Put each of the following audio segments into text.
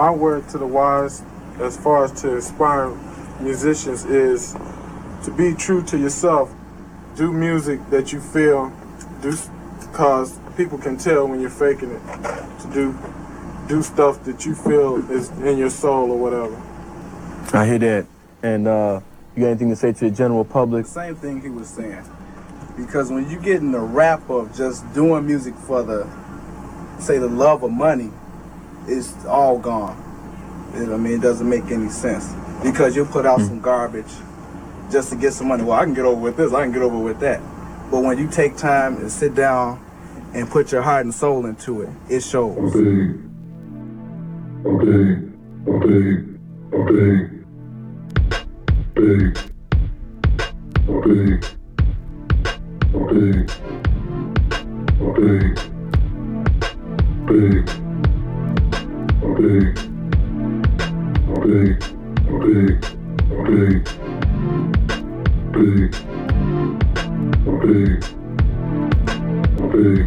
my word to the wise, as far as to inspire musicians, is to be true to yourself. Do music that you feel, do because people can tell when you're faking it. To do do stuff that you feel is in your soul or whatever. I hear that. And uh, you got anything to say to the general public? Same thing he was saying. Because when you get in the rap of just doing music for the, say, the love of money, it's all gone. You know I mean? It doesn't make any sense. Because you'll put out mm. some garbage just to get some money. Well, I can get over with this, I can get over with that. But when you take time and sit down and put your heart and soul into it, it shows. Okay. Okay. Okay. Okay. Big. Big. Big. Big. Big. ok ok ok ok ok ok ok ok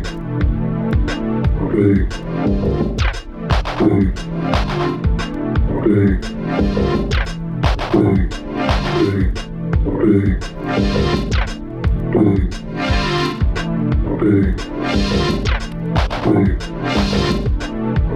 ok ok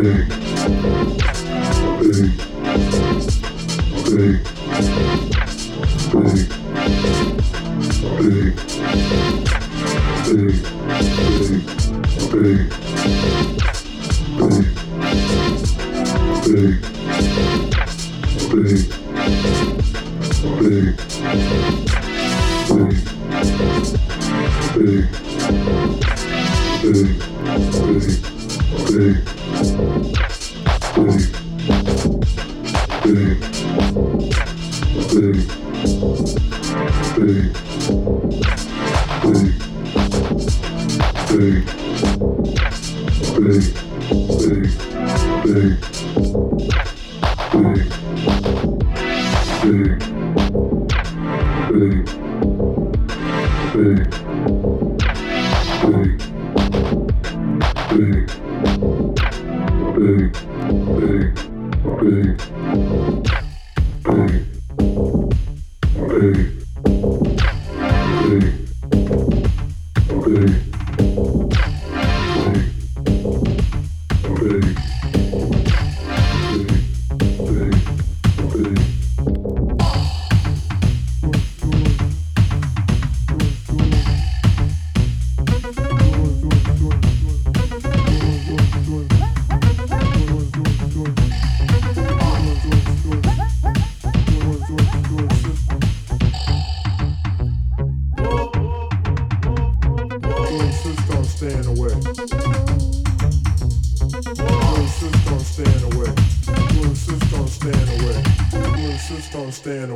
Thanks. Stay in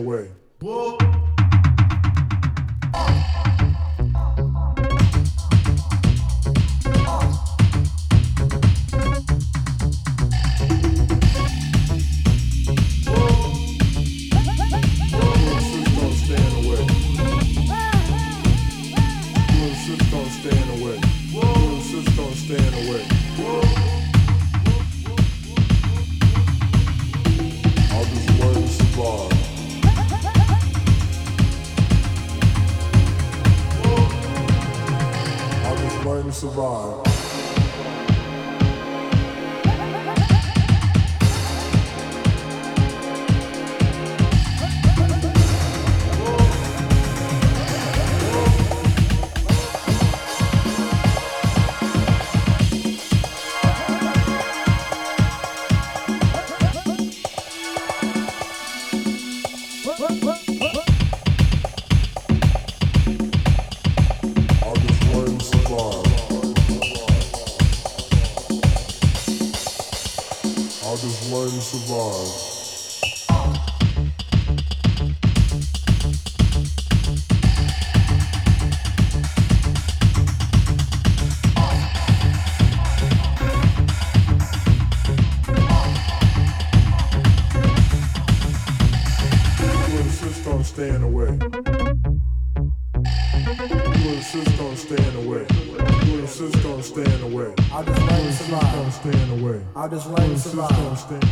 Insist on staying away. I'll just to On survive. staying away. I'll just You learn to insist on survive.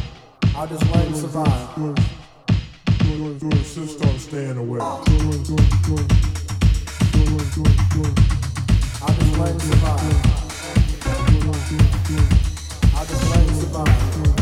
I'll just learn to survive. Away. Uh. I'll just learn to survive. I'll just learn to survive.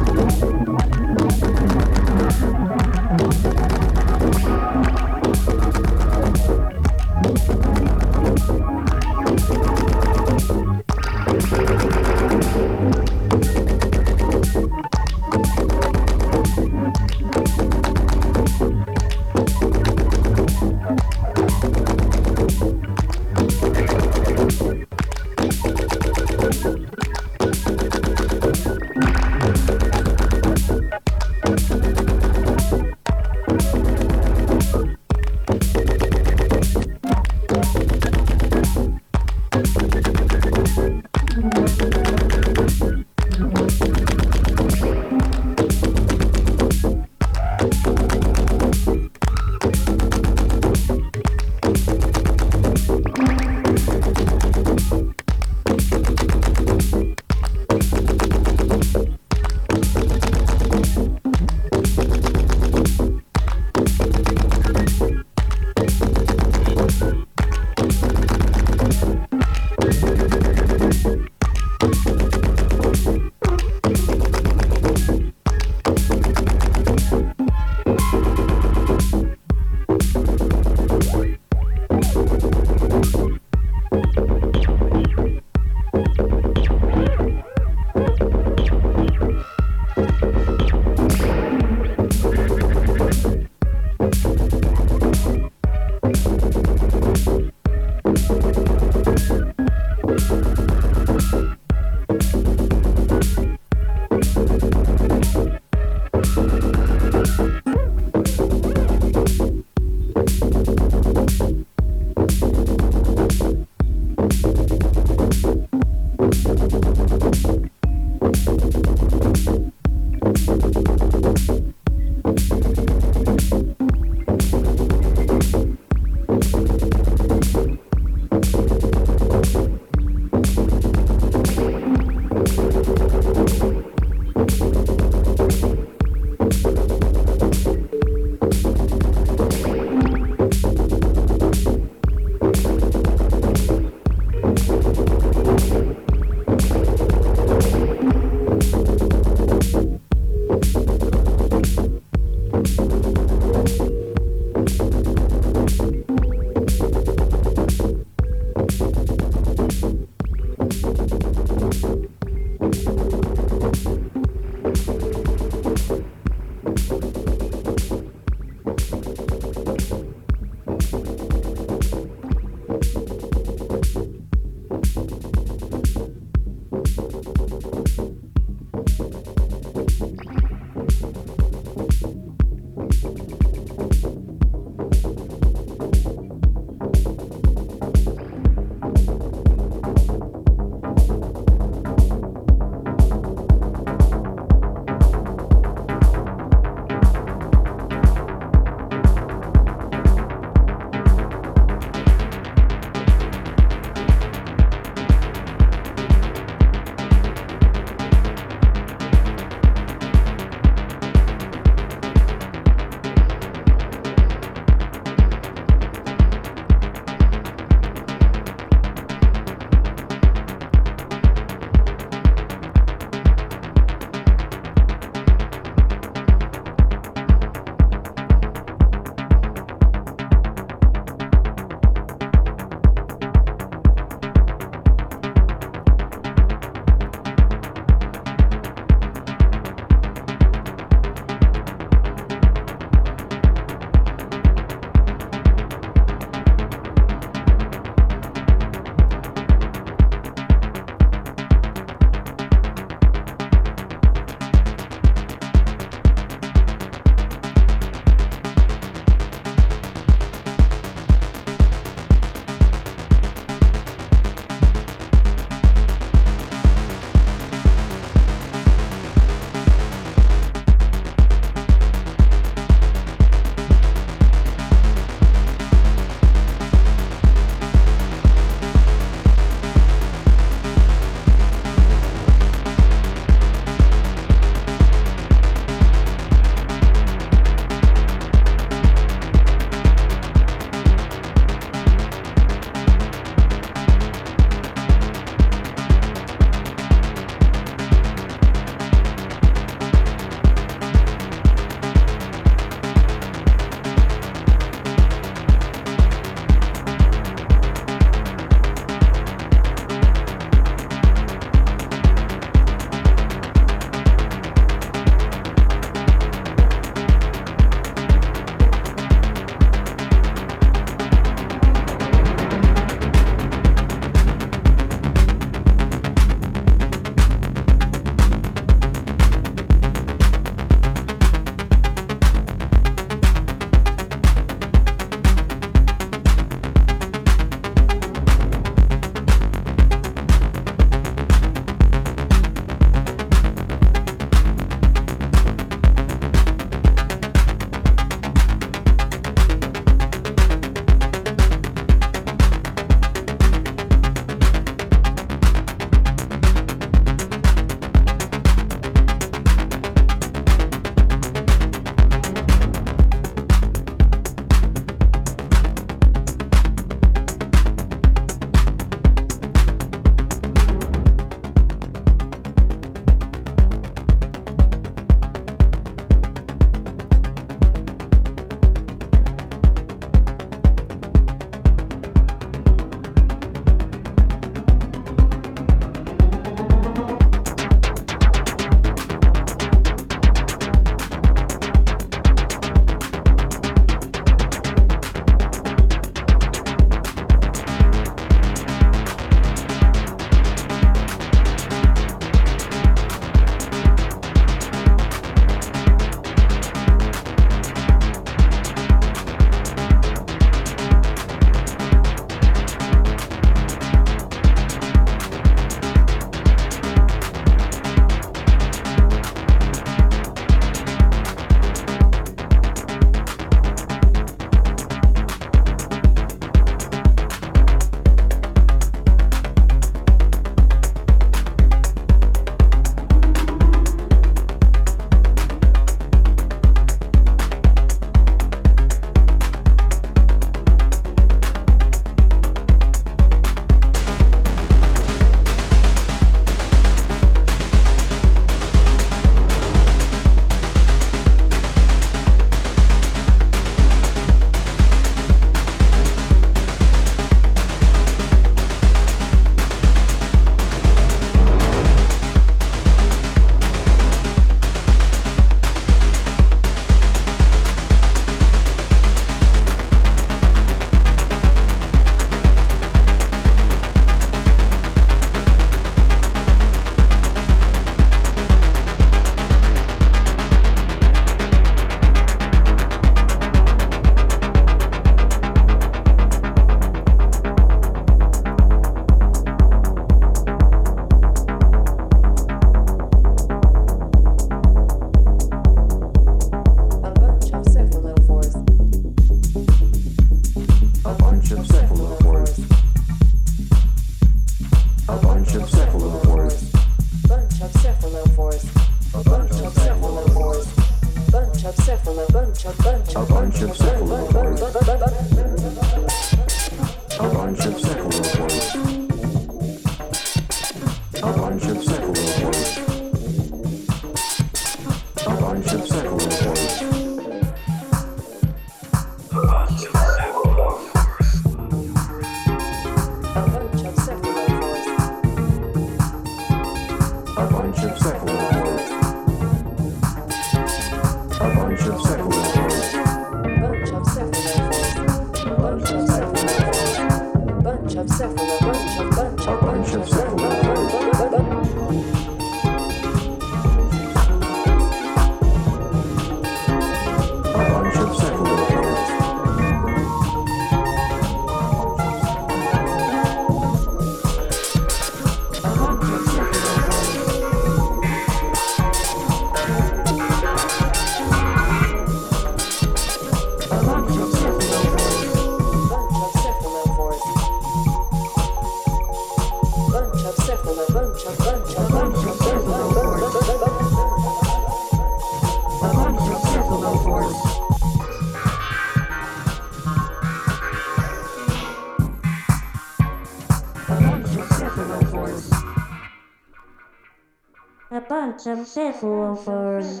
Bunch of cephalophores.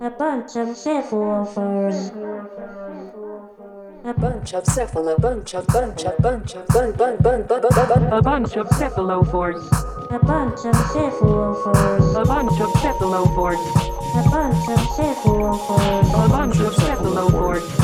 A bunch of cephalophores. A bunch of cephalo, bunch of bunch of bunch of bun bun bun bun bun bun. A bunch of cephalophores. A bunch of cephalophores. A bunch of cephalophores. A bunch of cephalophores. A bunch of cephalophores.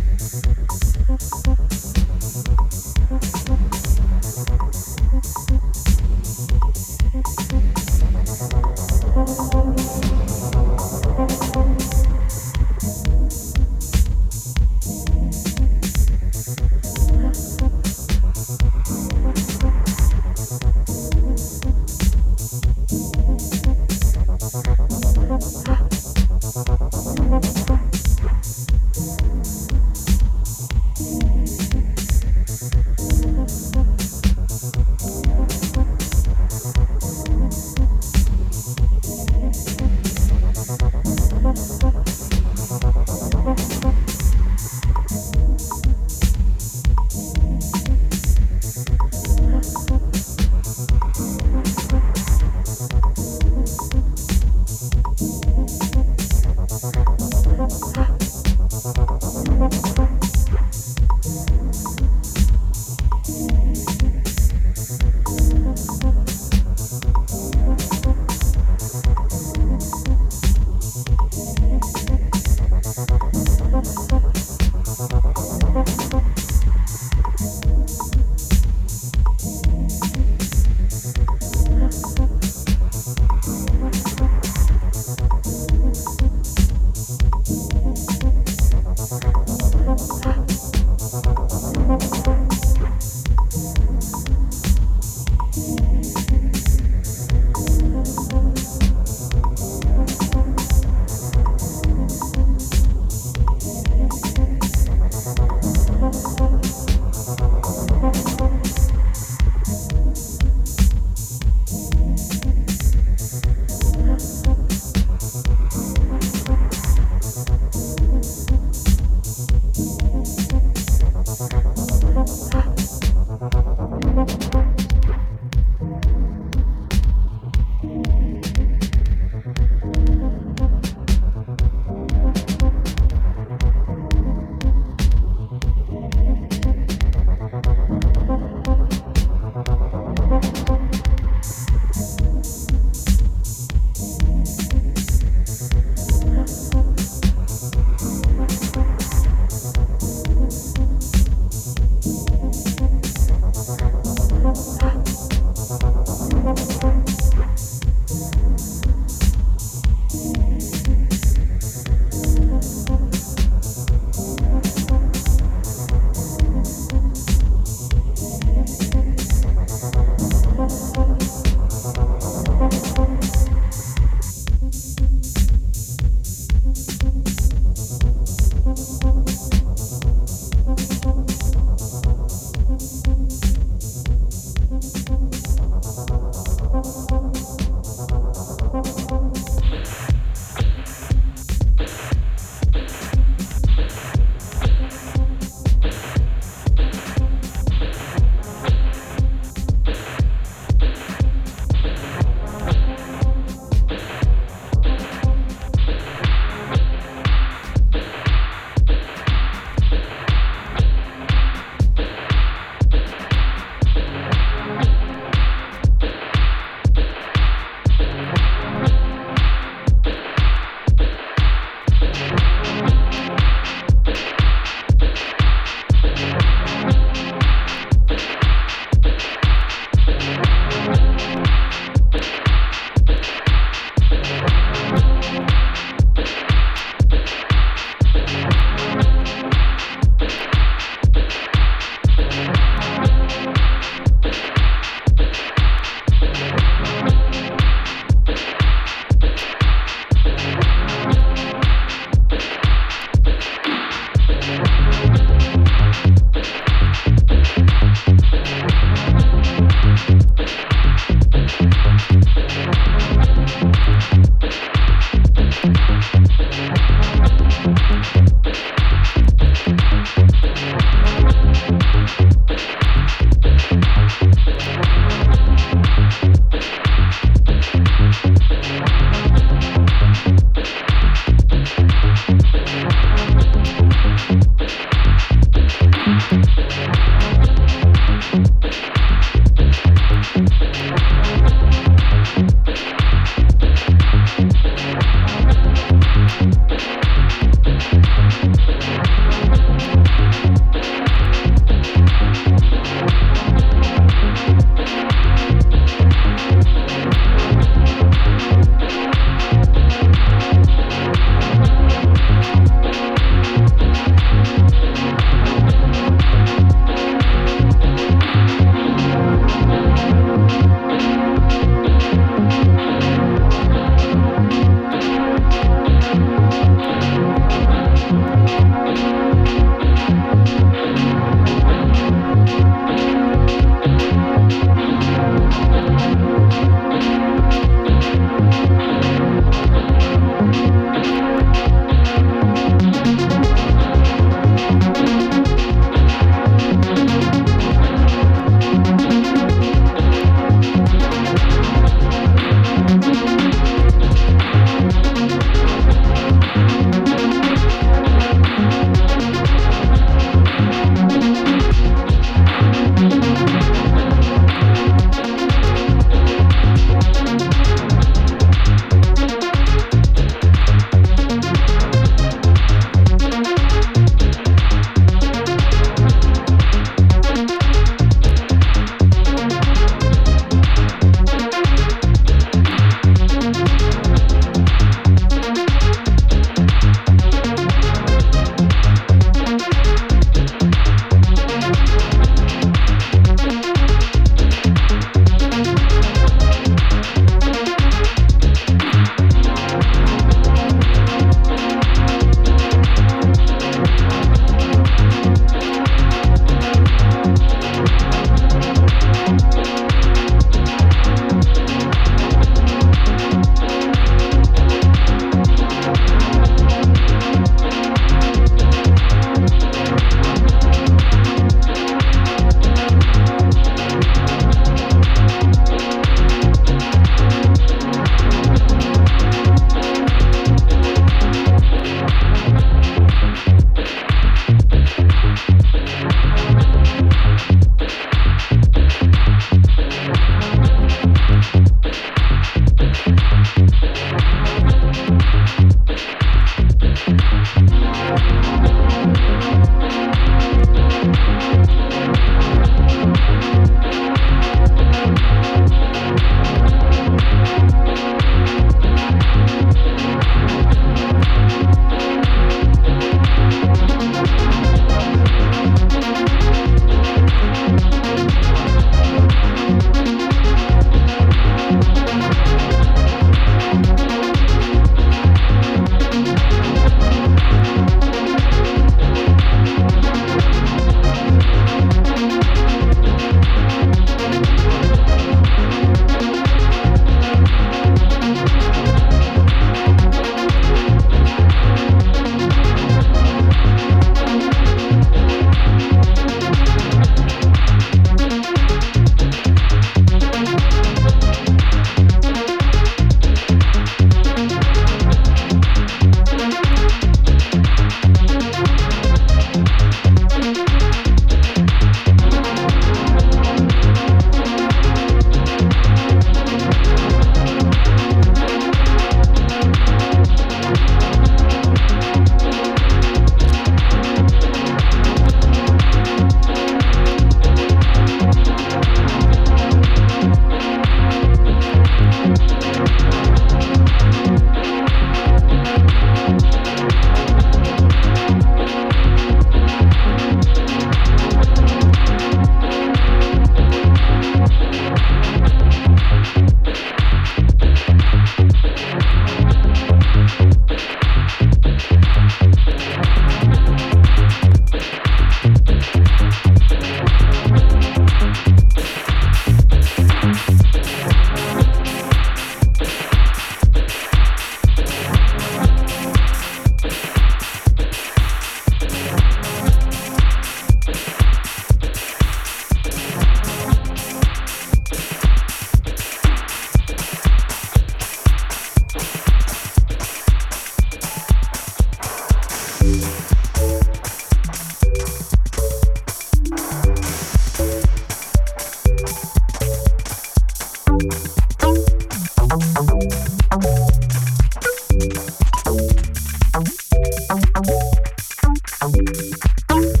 Thank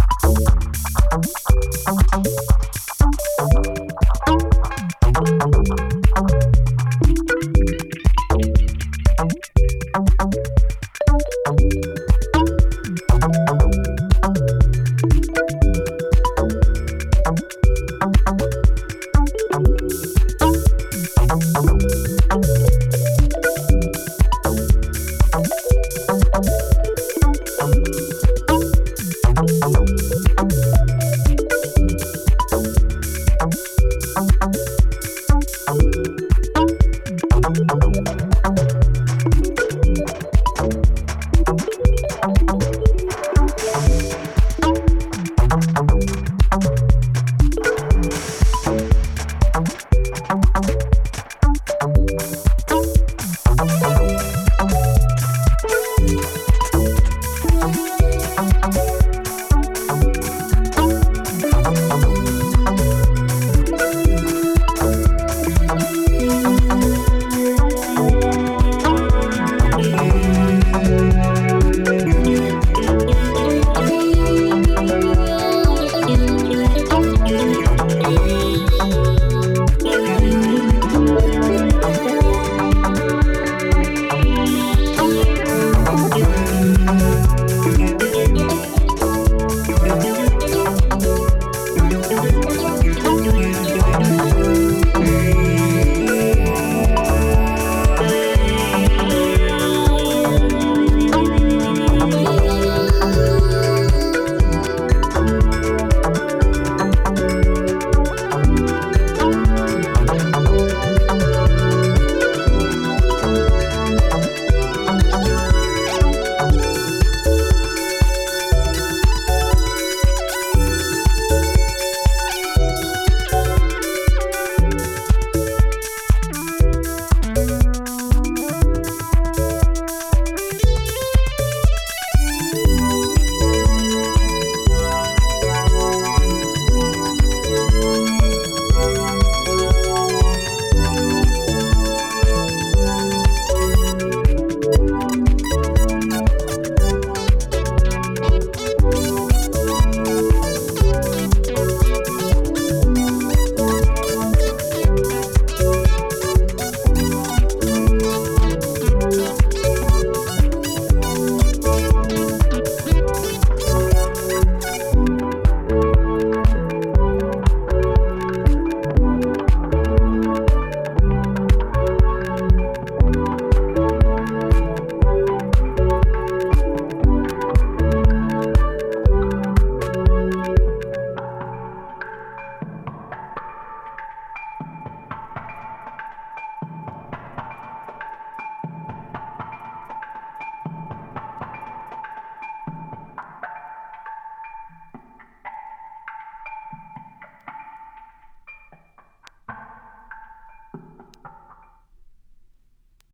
you.